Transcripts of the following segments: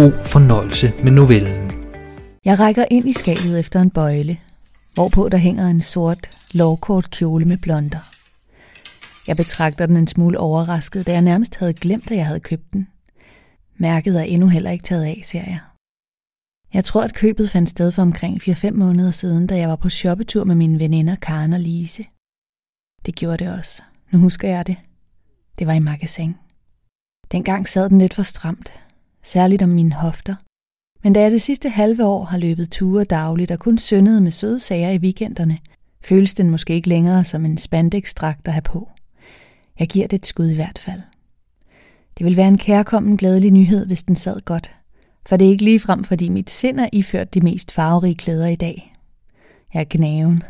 God fornøjelse med novellen. Jeg rækker ind i skabet efter en bøjle, hvorpå der hænger en sort, lovkort kjole med blonder. Jeg betragter den en smule overrasket, da jeg nærmest havde glemt, at jeg havde købt den. Mærket er endnu heller ikke taget af, ser jeg. Jeg tror, at købet fandt sted for omkring 4-5 måneder siden, da jeg var på shoppetur med mine veninder Karen og Lise. Det gjorde det også. Nu husker jeg det. Det var i magasin. Dengang sad den lidt for stramt, særligt om mine hofter. Men da jeg det sidste halve år har løbet ture dagligt og kun syndet med søde sager i weekenderne, føles den måske ikke længere som en spandextrakt at have på. Jeg giver det et skud i hvert fald. Det vil være en kærkommen glædelig nyhed, hvis den sad godt, for det er ikke lige frem, fordi mit sind er iført de mest farverige klæder i dag. Jeg er gnaven.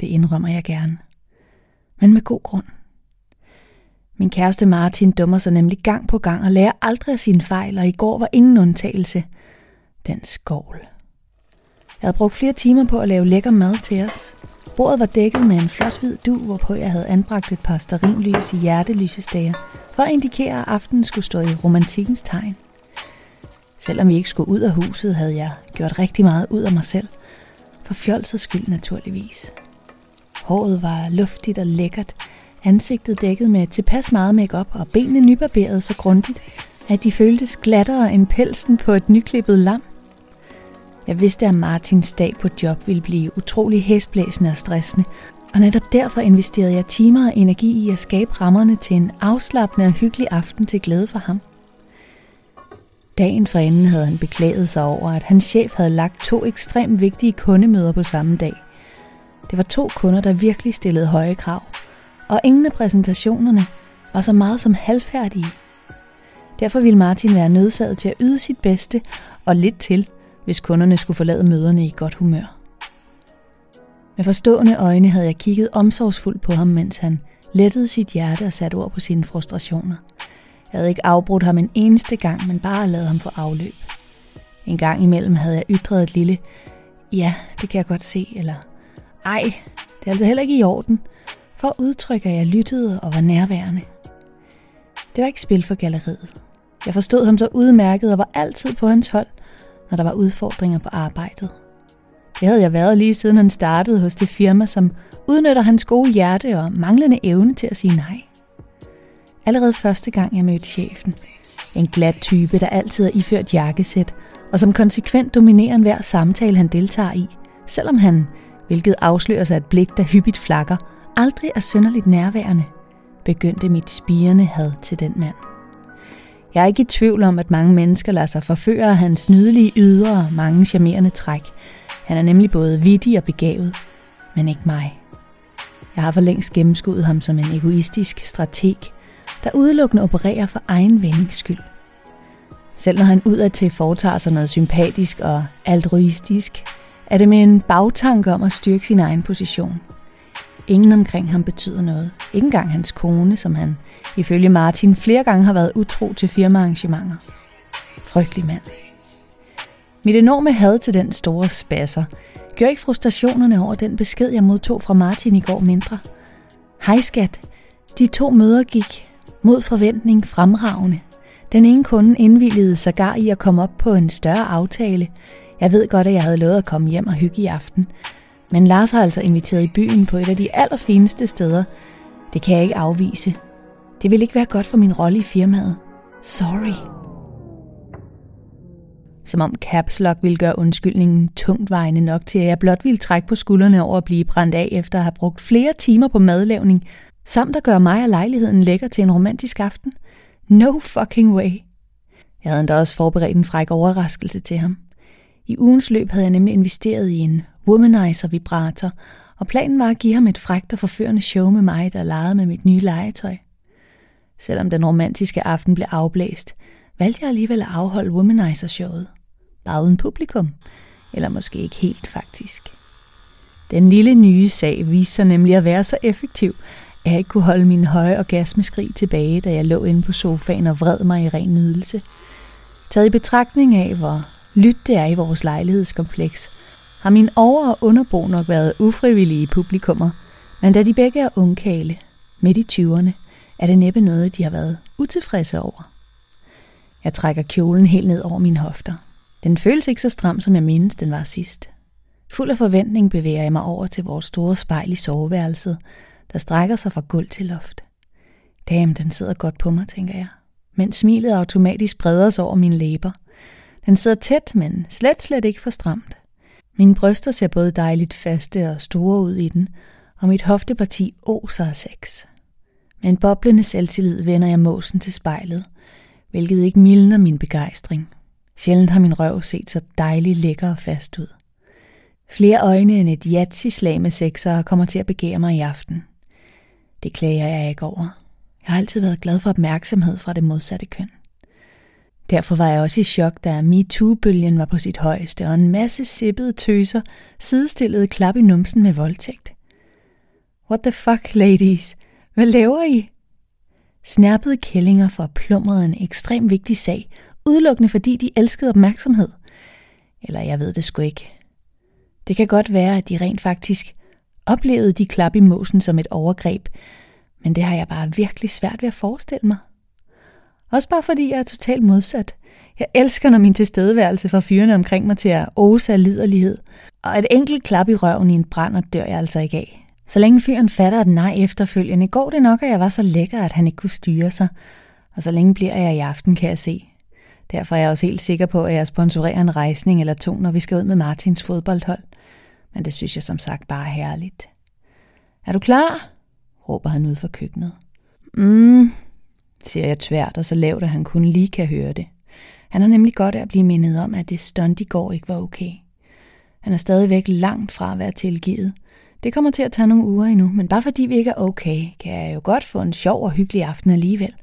Det indrømmer jeg gerne. Men med god grund. Min kæreste Martin dummer sig nemlig gang på gang og lærer aldrig af sine fejl, og i går var ingen undtagelse. Den skål. Jeg havde brugt flere timer på at lave lækker mad til os. Bordet var dækket med en flot hvid du, hvorpå jeg havde anbragt et par starinlys i hjertelysestager, for at indikere, at aftenen skulle stå i romantikkens tegn. Selvom vi ikke skulle ud af huset, havde jeg gjort rigtig meget ud af mig selv. For fjolsets skyld naturligvis. Håret var luftigt og lækkert, ansigtet dækket med tilpas meget makeup og benene nybarberet så grundigt, at de føltes glattere end pelsen på et nyklippet lam. Jeg vidste, at Martins dag på job ville blive utrolig hæsblæsende og stressende, og netop derfor investerede jeg timer og energi i at skabe rammerne til en afslappende og hyggelig aften til glæde for ham. Dagen forinden havde han beklaget sig over, at hans chef havde lagt to ekstremt vigtige kundemøder på samme dag. Det var to kunder, der virkelig stillede høje krav, og ingen af præsentationerne var så meget som halvfærdige. Derfor ville Martin være nødsaget til at yde sit bedste og lidt til, hvis kunderne skulle forlade møderne i godt humør. Med forstående øjne havde jeg kigget omsorgsfuldt på ham, mens han lettede sit hjerte og satte ord på sine frustrationer. Jeg havde ikke afbrudt ham en eneste gang, men bare lavet ham få afløb. En gang imellem havde jeg ytret et lille, ja, det kan jeg godt se, eller ej, det er altså heller ikke i orden, for at udtrykke, at jeg lyttede og var nærværende. Det var ikke spil for galleriet. Jeg forstod ham så udmærket og var altid på hans hold, når der var udfordringer på arbejdet. Det havde jeg været lige siden han startede hos det firma, som udnytter hans gode hjerte og manglende evne til at sige nej. Allerede første gang jeg mødte chefen, en glat type, der altid er iført jakkesæt, og som konsekvent dominerer enhver samtale, han deltager i, selvom han, hvilket afslører sig et blik, der hyppigt flakker, aldrig er synderligt nærværende, begyndte mit spirende had til den mand. Jeg er ikke i tvivl om, at mange mennesker lader sig forføre af hans nydelige ydre og mange charmerende træk. Han er nemlig både vittig og begavet, men ikke mig. Jeg har for længst gennemskuddet ham som en egoistisk strateg, der udelukkende opererer for egen vindings skyld. Selv når han udadtil foretager sig noget sympatisk og altruistisk, er det med en bagtanke om at styrke sin egen position. Ingen omkring ham betyder noget. Ikke engang hans kone, som han ifølge Martin flere gange har været utro til firmaarrangementer. Frygtelig mand. Mit enorme had til den store spasser gør ikke frustrationerne over den besked, jeg modtog fra Martin i går mindre. Hej skat, de to møder gik mod forventning fremragende. Den ene kunde indvilligede sågar i at komme op på en større aftale. Jeg ved godt, at jeg havde lovet at komme hjem og hygge i aften. Men Lars har altså inviteret i byen på et af de allerfineste steder. Det kan jeg ikke afvise. Det vil ikke være godt for min rolle i firmaet. Sorry. Som om Caps Lock ville gøre undskyldningen tungt vejende nok til, at jeg blot ville trække på skuldrene over at blive brændt af efter at have brugt flere timer på madlavning, samt at gøre mig og lejligheden lækker til en romantisk aften. No fucking way. Jeg havde endda også forberedt en fræk overraskelse til ham. I ugens løb havde jeg nemlig investeret i en womanizer vibrator, og planen var at give ham et frækt og forførende show med mig, der legede med mit nye legetøj. Selvom den romantiske aften blev afblæst, valgte jeg alligevel at afholde Womanizer-showet. Bare uden publikum. Eller måske ikke helt faktisk. Den lille nye sag viste sig nemlig at være så effektiv, at jeg ikke kunne holde min høje orgasmeskrig tilbage, da jeg lå inde på sofaen og vred mig i ren nydelse. Taget i betragtning af, hvor lyt det er i vores lejlighedskompleks, har min over- og underbo nok været ufrivillige publikummer, men da de begge er ungkale, midt i 20'erne, er det næppe noget, de har været utilfredse over. Jeg trækker kjolen helt ned over mine hofter. Den føles ikke så stram, som jeg mindes, den var sidst. Fuld af forventning bevæger jeg mig over til vores store spejl i soveværelset, der strækker sig fra gulv til loft. Damn, den sidder godt på mig, tænker jeg, mens smilet automatisk breder sig over mine læber. Den sidder tæt, men slet slet ikke for stramt. Mine bryster ser både dejligt faste og store ud i den, og mit hofteparti oser af sex. Med en boblende selvtillid vender jeg måsen til spejlet, hvilket ikke mildner min begejstring. Sjældent har min røv set så dejlig lækker og fast ud. Flere øjne end et jatsi-slag med sexere kommer til at begære mig i aften. Det klager jeg ikke over. Jeg har altid været glad for opmærksomhed fra det modsatte køn. Derfor var jeg også i chok, da MeToo-bølgen var på sit højeste, og en masse sippede tøser sidestillede klap i numsen med voldtægt. What the fuck, ladies? Hvad laver I? Snærpede kællinger forplumrede en ekstremt vigtig sag, udelukkende fordi de elskede opmærksomhed. Eller jeg ved det sgu ikke. Det kan godt være, at de rent faktisk oplevede de klap i måsen som et overgreb, men det har jeg bare virkelig svært ved at forestille mig. Også bare fordi jeg er totalt modsat. Jeg elsker, når min tilstedeværelse får fyrene omkring mig til at ose af liderlighed, og et enkelt klap i røven i en brænder dør jeg altså ikke af. Så længe fyren fatter et nej efterfølgende, går det nok, at jeg var så lækker, at han ikke kunne styre sig. Og så længe bliver jeg i aften, kan jeg se. Derfor er jeg også helt sikker på, at jeg sponsorerer en rejsning eller to, når vi skal ud med Martins fodboldhold. Men det synes jeg som sagt bare er herligt. Er du klar? råber han ud fra køkkenet. Mm, siger jeg tvært og så lavt, at han kun lige kan høre det. Han har nemlig godt af at blive mindet om, at det stunt i går ikke var okay. Han er stadigvæk langt fra at være tilgivet. Det kommer til at tage nogle uger endnu, men bare fordi vi ikke er okay, kan jeg jo godt få en sjov og hyggelig aften alligevel.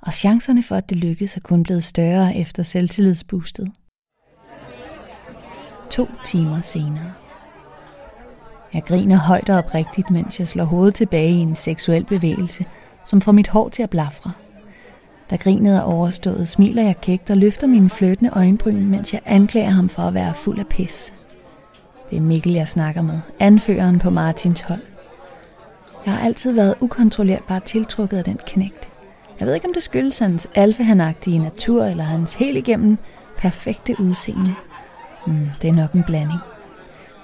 Og chancerne for, at det lykkes, er kun blevet større efter selvtillidsboostet. To timer senere. Jeg griner højt og oprigtigt, mens jeg slår hovedet tilbage i en seksuel bevægelse, som får mit hår til at blafre. Da grinet er overstået, smiler jeg kægt og løfter mine fløtende øjenbryn, mens jeg anklager ham for at være fuld af pis. Det er Mikkel, jeg snakker med, anføreren på Martins hold. Jeg har altid været ukontrollerbart tiltrukket af den knægt. Jeg ved ikke, om det skyldes hans alfahanagtige natur eller hans helt igennem perfekte udseende. Mm, det er nok en blanding.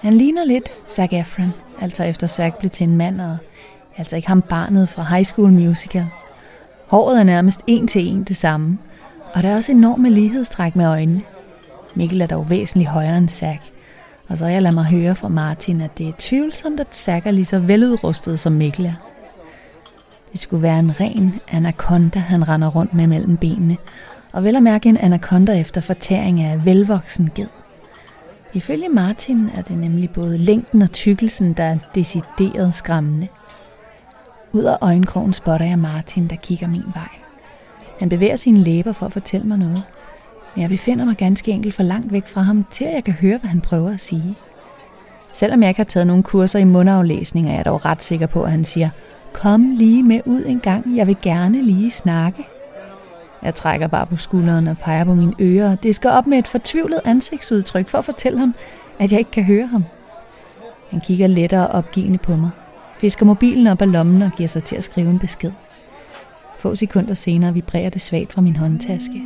Han ligner lidt Zac Efron, altså efter Zac blev til en mand, og altså ikke ham barnet fra High School Musical. Håret er nærmest en til en det samme, og der er også enorme lighedstræk med øjnene. Mikkel er dog væsentligt højere end Zack, og så jeg lader mig høre fra Martin, at det er tvivlsomt, at Zack er lige så veludrustet som Mikkel er. Det skulle være en ren anaconda, han render rundt med mellem benene, og vel at mærke en anaconda efter fortæring af velvoksen ged. Ifølge Martin er det nemlig både længden og tykkelsen, der er decideret skræmmende. Ud af øjenkrogen spotter jeg Martin, der kigger min vej. Han bevæger sine læber for at fortælle mig noget, men jeg befinder mig ganske enkelt for langt væk fra ham, til at jeg kan høre, hvad han prøver at sige. Selvom jeg ikke har taget nogen kurser i mundaflæsning, er jeg dog ret sikker på, at han siger, kom lige med ud en gang, jeg vil gerne lige snakke. Jeg trækker bare på skulderen og peger på mine ører. Det skal op med et fortvivlet ansigtsudtryk for at fortælle ham, at jeg ikke kan høre ham. Han kigger lettere opgivende på mig, fisker mobilen op af lommen og giver sig til at skrive en besked. Få sekunder senere vibrerer det svagt fra min håndtaske.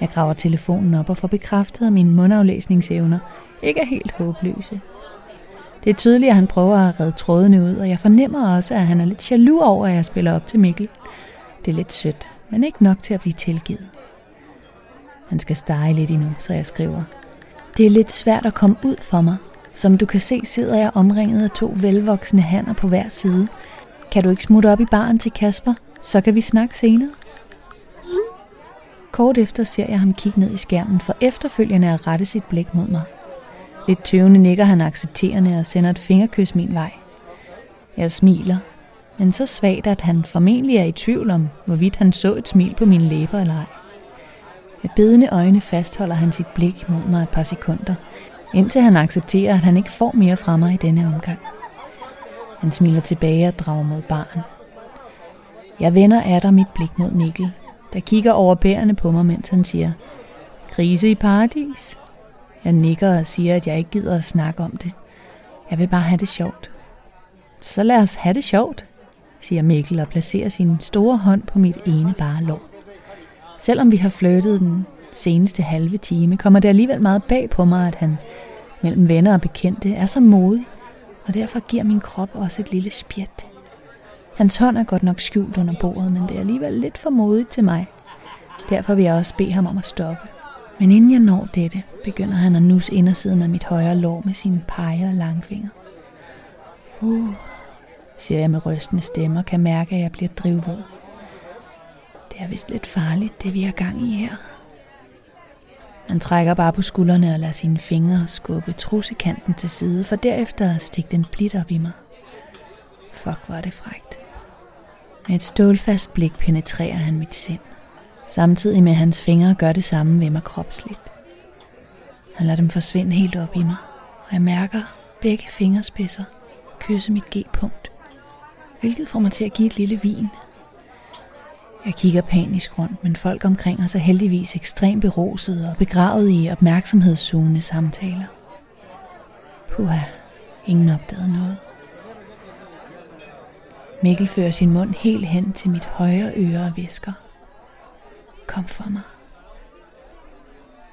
Jeg graver telefonen op og får bekræftet, at mine mundaflæsningsevner ikke er helt håbløse. Det er tydeligt, at han prøver at redde trådene ud, og jeg fornemmer også, at han er lidt jaloux over, at jeg spiller op til Mikkel. Det er lidt sødt, men ikke nok til at blive tilgivet. Han skal stege lidt endnu, så jeg skriver. Det er lidt svært at komme ud for mig. Som du kan se, sidder jeg omringet af to velvoksne hanner på hver side. Kan du ikke smutte op i baren til Kasper? Så kan vi snakke senere. Kort efter ser jeg ham kigge ned i skærmen, for efterfølgende at rette sit blik mod mig. Lidt tøvende nikker han accepterende og sender et fingerkys min vej. Jeg smiler, men så svagt, at han formentlig er i tvivl om, hvorvidt han så et smil på mine læber eller ej. Med bedende øjne fastholder han sit blik mod mig et par sekunder, indtil han accepterer, at han ikke får mere fra mig i denne omgang. Han smiler tilbage og drager mod barn. Jeg vender af dig mit blik mod Mikkel, der kigger over bærene på mig, mens han siger, Krise i paradis? Jeg nikker og siger, at jeg ikke gider at snakke om det. Jeg vil bare have det sjovt. Så lad os have det sjovt, siger Mikkel og placerer sin store hånd på mit ene bare lår. Selvom vi har flyttet den seneste halve time, kommer det alligevel meget bag på mig, at han mellem venner og bekendte er så modig, og derfor giver min krop også et lille spjæt. Hans hånd er godt nok skjult under bordet, men det er alligevel lidt for modigt til mig. Derfor vil jeg også bede ham om at stoppe. Men inden jeg når dette, begynder han at nus indersiden af mit højre lår med sine peger og langfinger. Uh, siger jeg med rystende stemme og kan mærke, at jeg bliver drivvåd. Det er vist lidt farligt, det vi har gang i her. Han trækker bare på skuldrene og lader sine fingre skubbe trusekanten til side, for derefter at stikke den blidt op i mig. Fuck, var det frægt. Med et stålfast blik penetrerer han mit sind, samtidig med at hans fingre gør det samme ved mig kropsligt. Han lader dem forsvinde helt op i mig, og jeg mærker begge fingerspidser kysse mit G-punkt, hvilket får mig til at give et lille vin. Jeg kigger panisk rundt, men folk omkring os er heldigvis ekstremt berosede og begravet i opmærksomhedssugende samtaler. Puha, ingen opdagede noget. Mikkel fører sin mund helt hen til mit højre øre og visker. Kom for mig.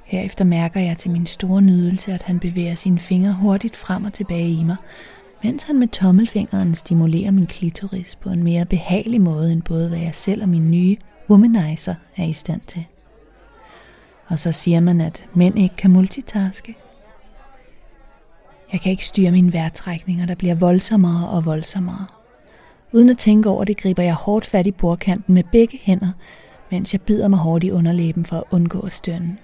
Herefter mærker jeg til min store nydelse, at han bevæger sine fingre hurtigt frem og tilbage i mig, mens han med tommelfingeren stimulerer min klitoris på en mere behagelig måde end både hvad jeg selv og min nye womanizer er i stand til. Og så siger man, at mænd ikke kan multitaske. Jeg kan ikke styre mine vejrtrækninger, der bliver voldsommere og voldsommere. Uden at tænke over det, griber jeg hårdt fat i bordkanten med begge hænder, mens jeg bider mig hårdt i underlæben for at undgå at stønne.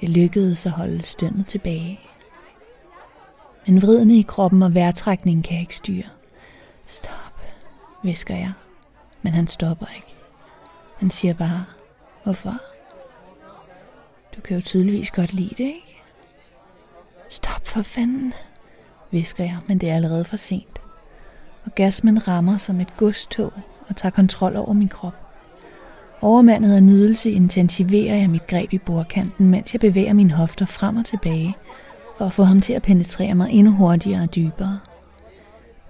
Det lykkedes at holde stønnet tilbage. Men vridende i kroppen og vejrtrækningen kan jeg ikke styre. Stop, visker jeg. Men han stopper ikke. Han siger bare, hvorfor? Du kan jo tydeligvis godt lide det, ikke? Stop for fanden, visker jeg, men det er allerede for sent. Orgasmen rammer som et godstog og tager kontrol over min krop. Overmandet af nydelse intensiverer jeg mit greb i bordkanten, mens jeg bevæger mine hofter frem og tilbage, for at få ham til at penetrere mig endnu hurtigere og dybere.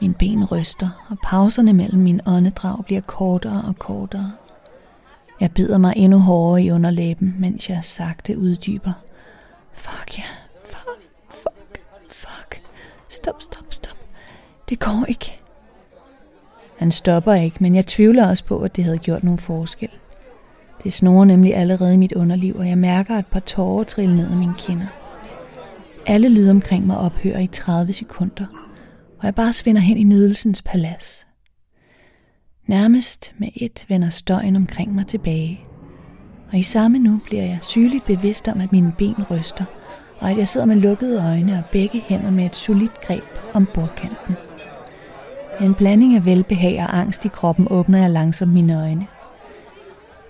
Min ben ryster, og pauserne mellem min åndedrag bliver kortere og kortere. Jeg bider mig endnu hårdere i underlæben, mens jeg sagte uddyber. Fuck ja, yeah. fuck, fuck, fuck. Stop, stop, stop. Det går ikke. Han stopper ikke, men jeg tvivler også på, at det havde gjort nogen forskel. Det snorer nemlig allerede i mit underliv, og jeg mærker et par tårer trille ned ad mine kinder. Alle lyde omkring mig ophører i 30 sekunder, og jeg bare svinder hen i nydelsens palads. Nærmest med et vender støjen omkring mig tilbage, og i samme nu bliver jeg sygeligt bevidst om, at mine ben ryster, og at jeg sidder med lukkede øjne og begge hænder med et solidt greb om bordkanten. En blanding af velbehag og angst i kroppen åbner jeg langsomt mine øjne.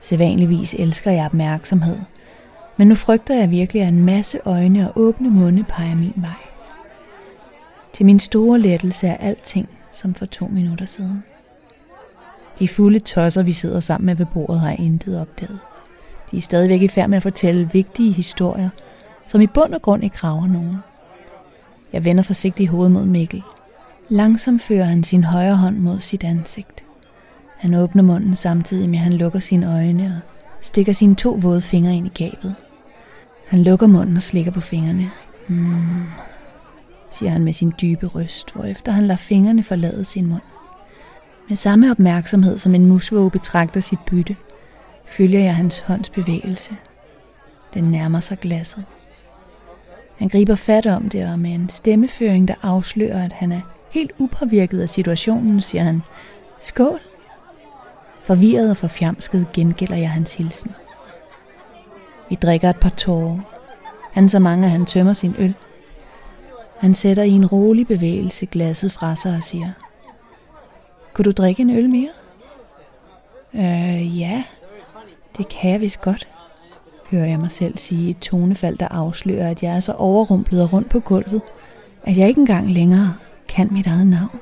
Sædvanligvis elsker jeg opmærksomhed, men nu frygter jeg virkelig, at en masse øjne og åbne munde peger min vej. Til min store lettelse er alting som for to minutter siden. De fulde tosser, vi sidder sammen med ved bordet, har intet opdaget. De er stadigvæk i færd med at fortælle vigtige historier, som i bund og grund ikke graver nogen. Jeg vender forsigtigt hovedet mod Mikkel. Langsomt fører han sin højre hånd mod sit ansigt. Han åbner munden samtidig med, at han lukker sine øjne og stikker sine to våde fingre ind i gabet. Han lukker munden og slikker på fingrene. Mm, siger han med sin dybe røst, hvorefter han lader fingrene forlade sin mund. Med samme opmærksomhed som en musvåge betragter sit bytte, følger jeg hans hånds bevægelse. Den nærmer sig glasset. Han griber fat om det, og med en stemmeføring, der afslører, at han er helt upåvirket af situationen, siger han, Skål! Forvirret og forfjamsket gengælder jeg hans hilsen. Vi drikker et par tårer. Han så mange, at han tømmer sin øl. Han sætter i en rolig bevægelse glasset fra sig og siger, Kunne du drikke en øl mere? Øh, ja, det kan jeg vist godt. hører jeg mig selv sige et tonefald, der afslører, at jeg er så overrumplet og rundt på gulvet, at jeg ikke engang længere kan mit eget navn.